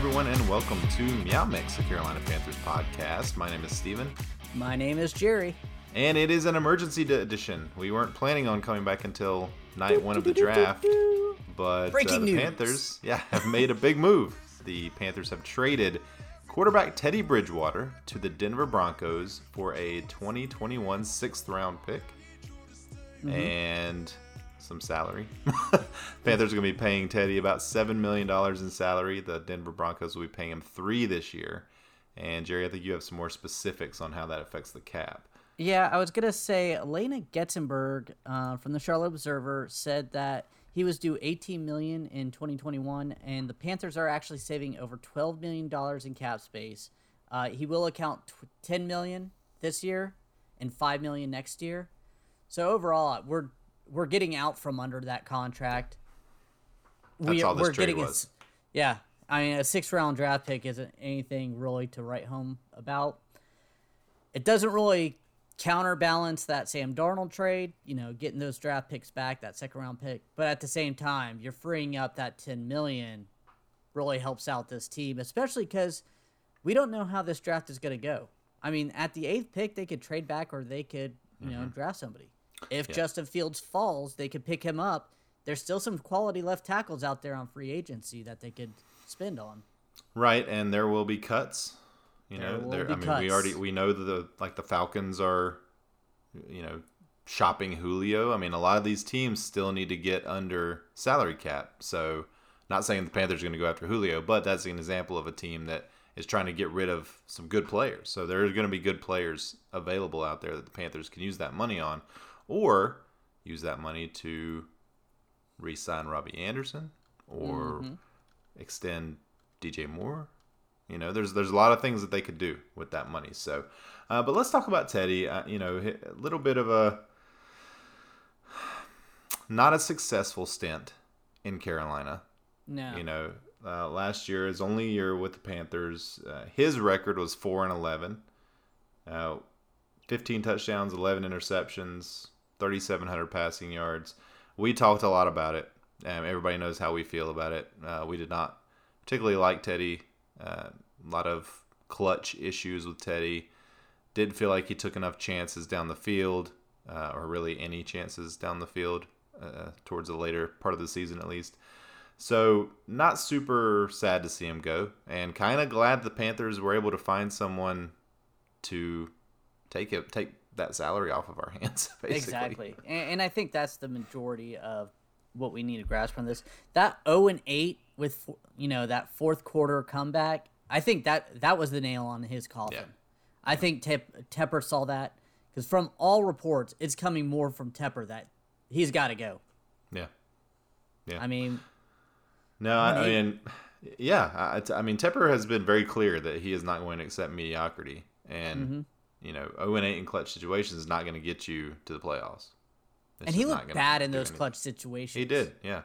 Everyone, and welcome to Meow Mix, a Carolina Panthers podcast. My name is Steven. My name is Jerry. And it is an emergency edition. We weren't planning on coming back until night one of the draft, but uh, the news. Panthers, yeah, have made a big move. The Panthers have traded quarterback Teddy Bridgewater to the Denver Broncos for a 2021 sixth round pick and some salary. Panthers are going to be paying Teddy about seven million dollars in salary. The Denver Broncos will be paying him three this year. And Jerry, I think you have some more specifics on how that affects the cap. Yeah, I was gonna say Alaina Getzenberg uh, from the Charlotte Observer said that he was due 18 million in 2021, and the Panthers are actually saving over 12 million dollars in cap space. Uh, he will account tw- 10 million this year and 5 million next year. So overall, we're we're getting out from under that contract. That's all this we're trade getting was. s- yeah, I mean a six round draft pick isn't anything really to write home about. It doesn't really counterbalance that Sam Darnold trade, you know, getting those draft picks back, that second round pick. But at the same time, you're freeing up that 10 million really helps out this team, especially because we don't know how this draft is going to go. I mean, at the eighth pick, they could trade back or they could, you know, mm-hmm. draft somebody. If Justin Fields falls, they could pick him up. There's still some quality left tackles out there on free agency that they could spend on. Right, and there will be cuts. You There know, there, I mean, we already we know that the like the Falcons are, you know, shopping Julio. I mean, a lot of these teams still need to get under salary cap. So, not saying the Panthers are going to go after Julio, but that's an example of a team that is trying to get rid of some good players. So there are going to be good players available out there that the Panthers can use that money on, or use that money to re-sign Robbie Anderson or extend DJ Moore. You know, there's there's a lot of things that they could do with that money. So, uh, but let's talk about Teddy. Uh, you know, a little bit of a not a successful stint in Carolina. No. You know, uh, last year his only year with the Panthers, uh, his record was four and eleven, uh, fifteen touchdowns, eleven interceptions, thirty seven hundred passing yards. We talked a lot about it. Everybody knows how we feel about it. Uh, we did not particularly like Teddy. Uh, a lot of clutch issues with Teddy. Didn't feel like he took enough chances down the field, uh, or really any chances down the field uh, towards the later part of the season, at least. So not super sad to see him go, and kind of glad the Panthers were able to find someone to take it, take that salary off of our hands. Basically. Exactly, and, and I think that's the majority of what we need to grasp from this. That zero and eight with you know that fourth quarter comeback. I think that that was the nail on his coffin. Yeah. I think Tep- Tepper saw that because from all reports, it's coming more from Tepper that he's got to go. Yeah. yeah. I mean, No, I, I mean, yeah. I, I mean, Tepper has been very clear that he is not going to accept mediocrity, and Mm-hmm. You know, zero and eight in clutch situations is not going to get you to the playoffs. It's and he looked bad in those anything. clutch situations. He did, yeah.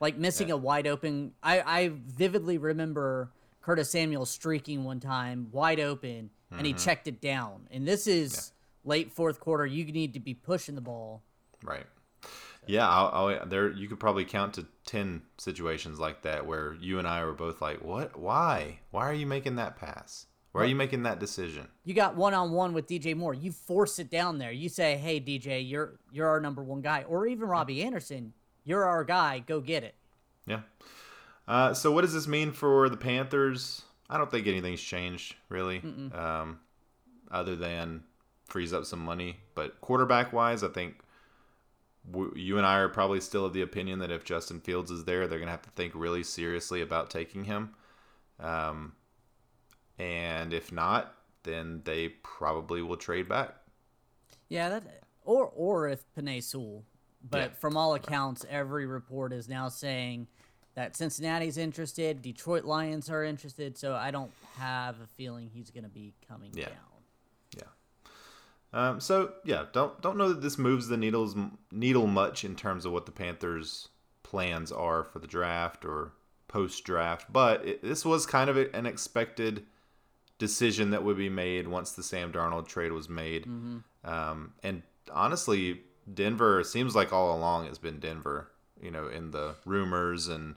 like missing a wide open. I I vividly remember Curtis Samuel streaking one time wide open, and he mm-hmm. checked it down. And this is late fourth quarter. You need to be pushing the ball. Right. Yeah, I'll, I'll, there you could probably count to ten situations like that where you and I were both like, "What? Why? Why are you making that pass? Why are you making that decision?" You got one on one with DJ Moore. You force it down there. You say, "Hey DJ, you're you're our number one guy," or even Robbie Anderson, "You're our guy. Go get it." Yeah. Uh, so what does this mean for the Panthers? I don't think anything's changed really, um, other than frees up some money. But quarterback wise, I think w- you and I are probably still of the opinion that if Justin Fields is there, they're gonna have to think really seriously about taking him. Um, and if not, then they probably will trade back. Yeah, that or or if Penei Sewell. But Yeah. from all accounts, every report is now saying that Cincinnati's interested, Detroit Lions are interested, so I don't have a feeling he's going to be coming Yeah. down. Yeah. Um, so yeah, don't don't know that this moves the needles needle much in terms of what the Panthers' plans are for the draft or post draft, but it, this was kind of an expected decision that would be made once the Sam Darnold trade was made. Um, and honestly, Denver seems like all along has been Denver. You know, in the rumors and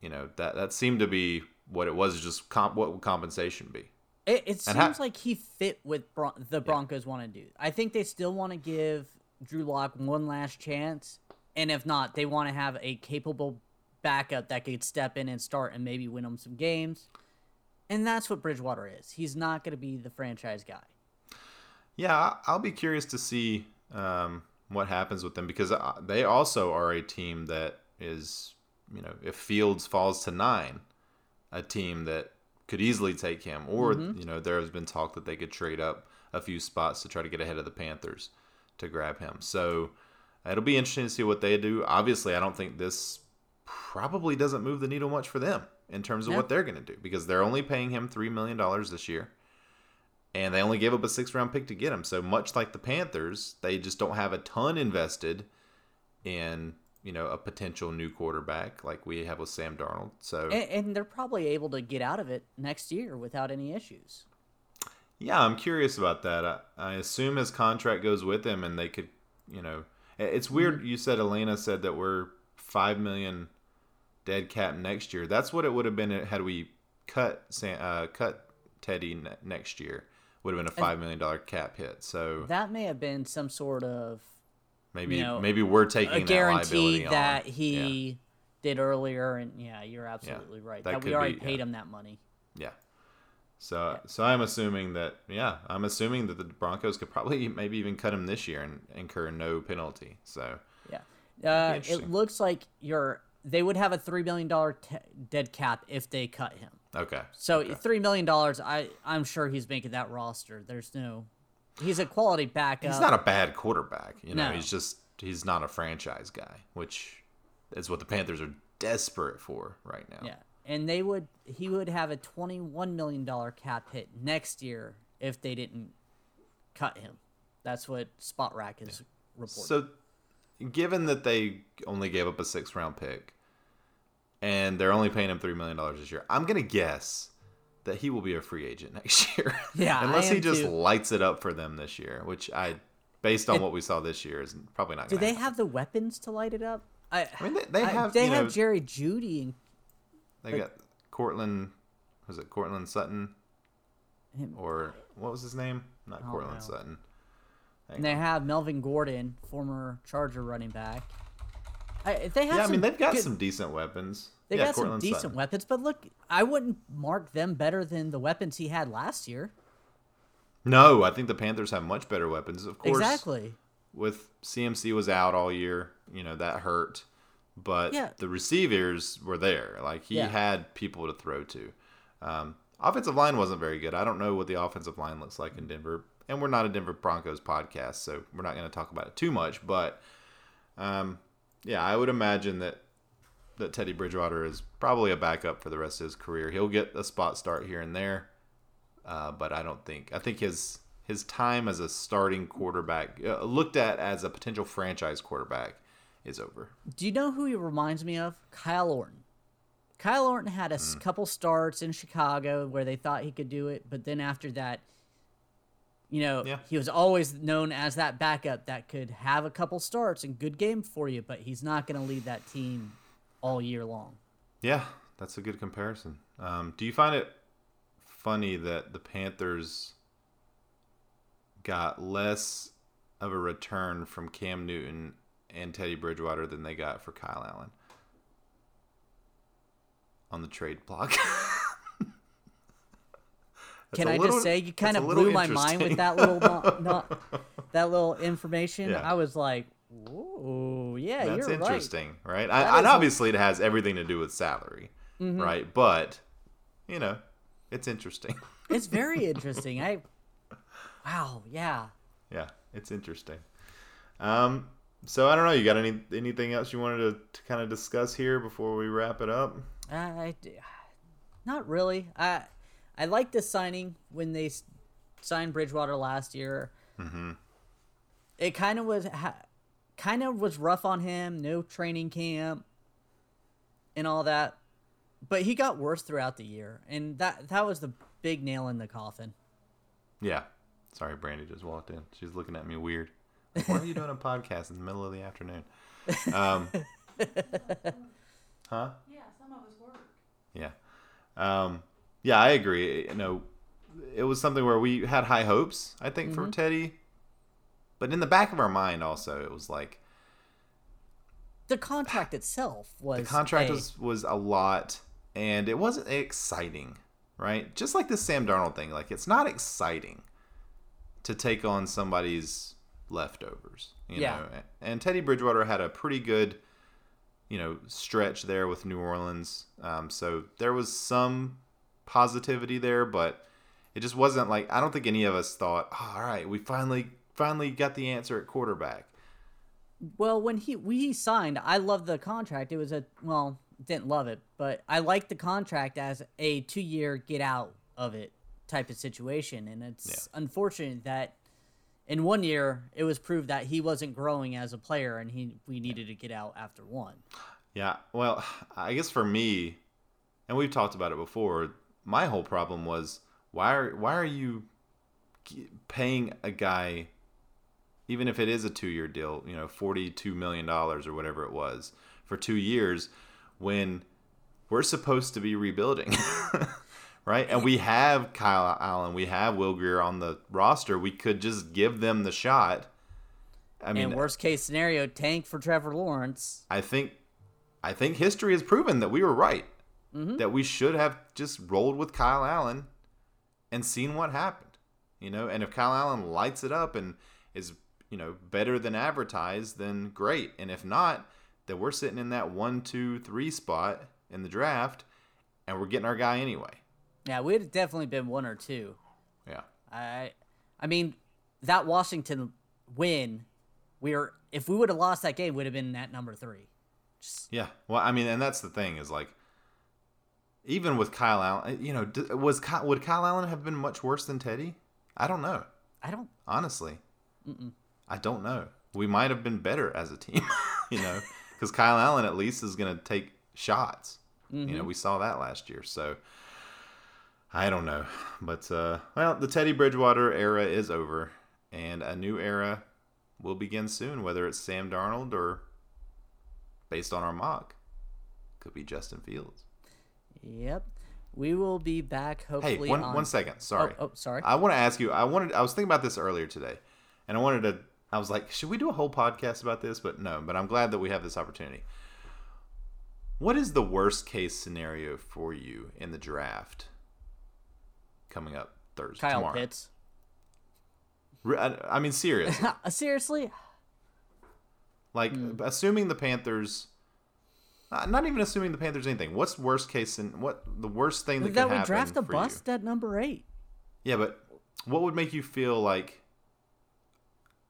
you know that that seemed to be what it was. Just comp, what would compensation be? It, it seems how- like he fit with Bron- the Broncos want to do. I think they still want to give Drew Lock one last chance, and if not, they want to have a capable backup that could step in and start and maybe win them some games. And that's what Bridgewater is. He's not going to be the franchise guy. Yeah, I'll be curious to see um, what happens with them because uh, they also are a team that is, you know, if Fields falls to nine, a team that could easily take him. Or, you know, there has been talk that they could trade up a few spots to try to get ahead of the Panthers to grab him. So it'll be interesting to see what they do. Obviously, I don't think this probably doesn't move the needle much for them in terms of what they're going to do because they're only paying him $3 million this year and they only gave up a six round pick to get him. So much like the Panthers, they just don't have a ton invested in you know a potential new quarterback like we have with Sam Darnold. So And, and they're probably able to get out of it next year without any issues. yeah, I'm curious about that. I, I assume his contract goes with him, and they could you know it's weird. Mm-hmm. You said Alaina said that we're five million dead cap next year. That's what it would have been had we cut uh, cut Teddy ne- next year. Would have been a five million dollar cap hit. So That may have been some sort of Maybe you know, maybe we're taking a that guarantee that Yeah. he did earlier. And yeah, you're absolutely right. that That, we already be, paid yeah. him that money. Yeah. So so I'm assuming that yeah, I'm assuming that the Broncos could probably maybe even cut him this year and incur no penalty. So Yeah. Uh, it looks like you're. They would have a three million dollar t- dead cap if they cut him. okay. So Okay. three million dollars. I I'm sure he's making that roster. There's no. He's a quality backup. He's not a bad quarterback. You know, No. he's just he's not a franchise guy, which is what the Panthers are desperate for right now. Yeah, and they would. He would have a twenty one million dollar cap hit next year if they didn't cut him. That's what Spotrac is reporting. So, given that they only gave up a six round pick, and they're only paying him three million dollars this year, I'm gonna guess that he will be a free agent next year. Yeah, I unless he just too. lights it up for them this year, which I, based on It- what we saw this year, is probably not. Do they happen. have the weapons to light it up? I, I mean, they, they I- have. they you have know, Jerry Jeudy and they got Courtland. Was it Courtland Sutton him, or what was his name? Not Oh, Courtland no. Sutton. And they have Melvin Gordon, former Charger running back. I, they have yeah, I mean they've got good- some decent weapons. They yeah, got some decent Sutton. weapons, but look, I wouldn't mark them better than the weapons he had last year. No, I think the Panthers have much better weapons. Of course, Exactly. with CMC was out all year, you know, that hurt. But Yeah. the receivers were there. Like he Yeah. had people to throw to. Um, offensive line wasn't very good. I don't know what the offensive line looks like in Denver. And we're not a Denver Broncos podcast, so we're not going to talk about it too much. But um, yeah, I would imagine that that Teddy Bridgewater is probably a backup for the rest of his career. He'll get a spot start here and there, uh, but I don't think I think his his time as a starting quarterback, uh, looked at as a potential franchise quarterback, is over. Do you know who he reminds me of? Kyle Orton. Kyle Orton had a Hmm. couple starts in Chicago where they thought he could do it, but then after that, you know, Yeah. he was always known as that backup that could have a couple starts and good game for you, but he's not going to lead that team all year long. Yeah, that's a good comparison. Um, do you find it funny that the Panthers got less of a return from Cam Newton and Teddy Bridgewater than they got for Kyle Allen on the trade block? Can I little- just say you kind of blew my mind with that little no, no, that little information. Yeah. I was like, "Ooh, yeah, That's you're right." interesting, right? That I, and obviously, it has everything to do with salary, Mm-hmm. right? But you know, it's interesting. It's very interesting. I, wow, yeah. yeah, it's interesting. Um, so I don't know. You got any anything else you wanted to, to kind of discuss here before we wrap it up? I, I not really. I I like the signing when they signed Bridgewater last year. Mm-hmm. It kind of was ha, kind of was rough on him. No training camp and all that, but he got worse throughout the year, and that that was the big nail in the coffin. Yeah. Sorry, Brandy just walked in. She's looking at me weird. Like, Why are you doing a podcast in the middle of the afternoon? Um, huh? Yeah, some of us work. Yeah. Um, yeah, I agree. You know, it was something where we had high hopes, I think, for Teddy. But in the back of our mind, also, it was like The contract itself was the contract a- was was a lot, and it wasn't exciting, right? Just like this Sam Darnold thing, like it's not exciting to take on somebody's leftovers, you Yeah. know. And Teddy Bridgewater had a pretty good, you know, stretch there with New Orleans, um, so there was some positivity there, but it just wasn't like I don't think any of us thought, oh, all right, we finally finally got the answer at quarterback. Well, when he we signed, I loved the contract. It was a well, didn't love it, but I liked the contract as a two year get out of it type of situation. And it's unfortunate that in one year it was proved that he wasn't growing as a player, and he we needed to get out after one. Yeah, well, I guess for me, and we've talked about it before. My whole problem was why are why are you paying a guy, even if it is a two year deal, you know, forty two million dollars or whatever it was for two years, when we're supposed to be rebuilding, right? And we have Kyle Allen, we have Will Grier on the roster. We could just give them the shot. I mean, and worst case scenario, tank for Trevor Lawrence. I think I think history has proven that we were right. Mm-hmm. That we should have just rolled with Kyle Allen and seen what happened. You know, and if Kyle Allen lights it up and is, you know, better than advertised, then great. And if not, then we're sitting in that one, two, three spot in the draft and we're getting our guy anyway. Yeah, we'd have definitely been one or two. Yeah. I, I mean, that Washington win, we are if we would have lost that game, would have been at number three. Yeah. Well, I mean, and that's the thing is like, even with Kyle Allen, you know, was Kyle, would Kyle Allen have been much worse than Teddy? I don't know. I don't. Honestly, I don't know. We might have been better as a team, you know, because Kyle Allen at least is going to take shots. You know, we saw that last year. So I don't know, but uh, well, the Teddy Bridgewater era is over, and a new era will begin soon. Whether it's Sam Darnold or, based on our mock, could be Justin Fields. Yep. We will be back Hey, hopefully. one, on... one second. Sorry. Oh, oh, sorry. I want to ask you. I wanted. I was thinking about this earlier today, and I wanted to. I was like, should we do a whole podcast about this? But no. But I'm glad that we have this opportunity. What is the worst case scenario for you in the draft coming up Thursday? Kyle tomorrow? Pitts. I, I mean, seriously. Seriously, like, Hmm. assuming the Panthers. Uh, Not even assuming the Panthers anything. What's worst case and what the worst thing that, that we draft a for you? bust at number eight. Yeah, but what would make you feel like,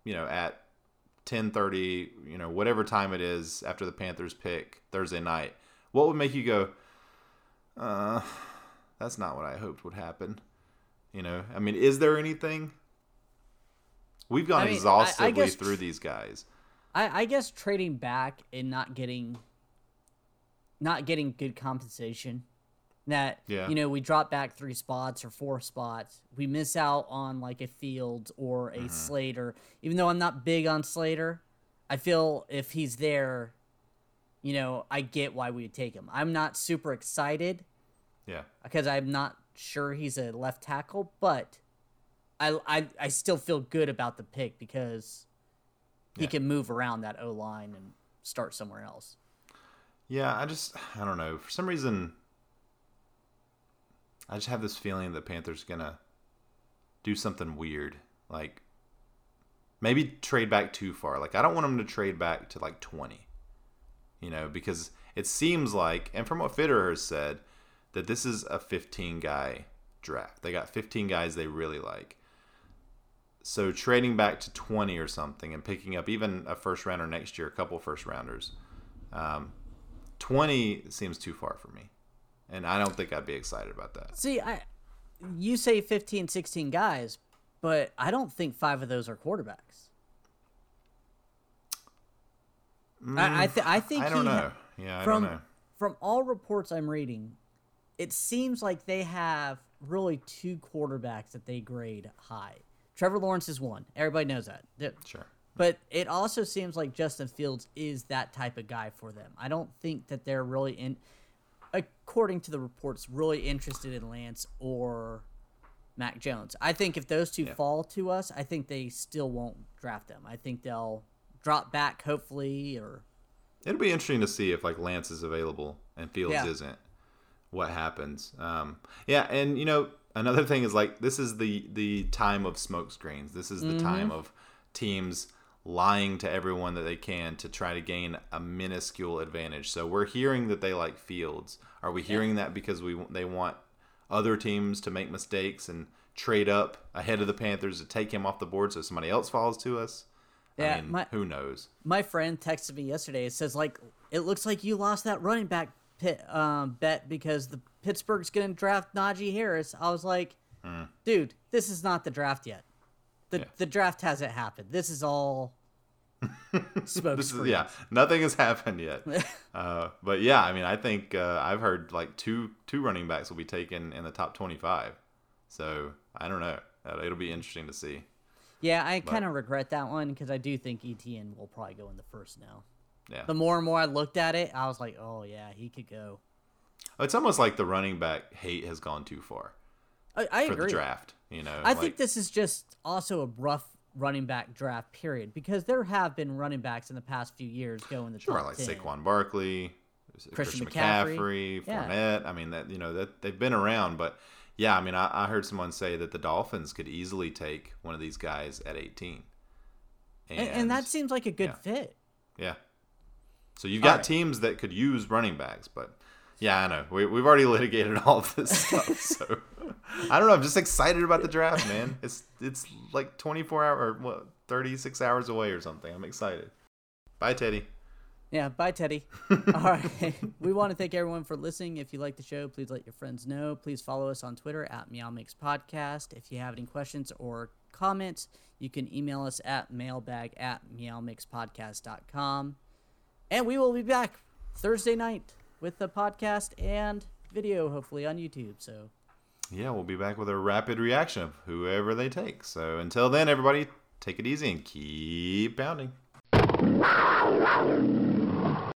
you know, at ten thirty, you know, whatever time it is after the Panthers pick Thursday night, what would make you go, uh, that's not what I hoped would happen? You know, I mean, is there anything? We've gone I mean, I- I exhaustively guess- through these guys. I, I guess trading back and not getting, not getting good compensation. That Yeah. you know we drop back three spots or four spots. We miss out on like a Fields or a mm-hmm. Slater. Even though I'm not big on Slater, I feel if he's there, you know, I get why we would take him. I'm not super excited Yeah, because I'm not sure he's a left tackle, but I I, I still feel good about the pick because he Yeah. can move around that O line and start somewhere else. Yeah. I just, I don't know. For some reason, I just have this feeling that Panthers gonna do something weird, like maybe trade back too far. Like I don't want them to trade back to like twenty, you know, because it seems like, and from what Fitterer has said, that this is a fifteen guy draft. They got fifteen guys they really like. So trading back to twenty or something and picking up even a first rounder next year, a couple first rounders, um, twenty seems too far for me, and I don't think I'd be excited about that. See, I you say 15, 16 guys, but I don't think five of those are quarterbacks. I I, th- I think Mm, I don't he ha- know. Yeah, I from don't know. from all reports I'm reading, it seems like they have really two quarterbacks that they grade high. Trevor Lawrence is one. Everybody knows that. Th- Sure. But it also seems like Justin Fields is that type of guy for them. I don't think that they're really in. according to the reports, really interested in Lance or Mac Jones. I think if those two Yeah. fall to us, I think they still won't draft them. I think they'll drop back, hopefully, or It'll be interesting to see if like Lance is available and Fields Yeah. isn't. What happens? Um, yeah, and you know another thing is like this is the the time of smoke screens. This is the Mm-hmm. time of teams lying to everyone that they can to try to gain a minuscule advantage. So we're hearing that they like Fields. Are we hearing that because we they want other teams to make mistakes and trade up ahead of the Panthers to take him off the board so somebody else falls to us? Yeah, I mean, my- who knows? my friend texted me yesterday. It says like it looks like you lost that running back pit, um, bet because the Pittsburgh's going to draft Najee Harris. I was like, dude, this is not the draft yet. The. Yeah. the draft hasn't happened. This is all smoke this is yeah nothing has happened yet uh, but yeah i mean i think uh, i've heard like two two running backs will be taken in the top 25 so i don't know Uh, it'll be interesting to see Yeah, I kind of regret that one because I do think ETN will probably go in the first now. yeah The more and more I looked at it, I was like, oh yeah, he could go. it's almost like the running back hate has gone too far I, I for agree. the draft you know I like, think this is just also a rough running back draft period because there have been running backs in the past few years going in the sure top like 10. Saquon Barkley Christian, McCaffrey. McCaffrey, Yeah. Fournette. I mean that you know that they've been around, but yeah, I mean I, I heard someone say that the Dolphins could easily take one of these guys at 18, and, and that seems like a good yeah. fit. Yeah. So you've got right. teams that could use running backs, but yeah, I know we, we've already litigated all of this stuff. So I don't know. I'm just excited about the draft, man. It's it's like 24 hour or what 36 hours away or something. I'm excited. Bye, Teddy. Yeah, bye, Teddy. All right. we want to thank everyone for listening. If you like the show, please let your friends know. Please follow us on Twitter at Meow Mix Podcast. If you have any questions or comments, you can email us at mailbag at meowmixpodcast.com. And we will be back Thursday night with the podcast and video, hopefully, on YouTube. So Yeah, we'll be back with a rapid reaction of whoever they take. So until then, everybody, take it easy and keep pounding.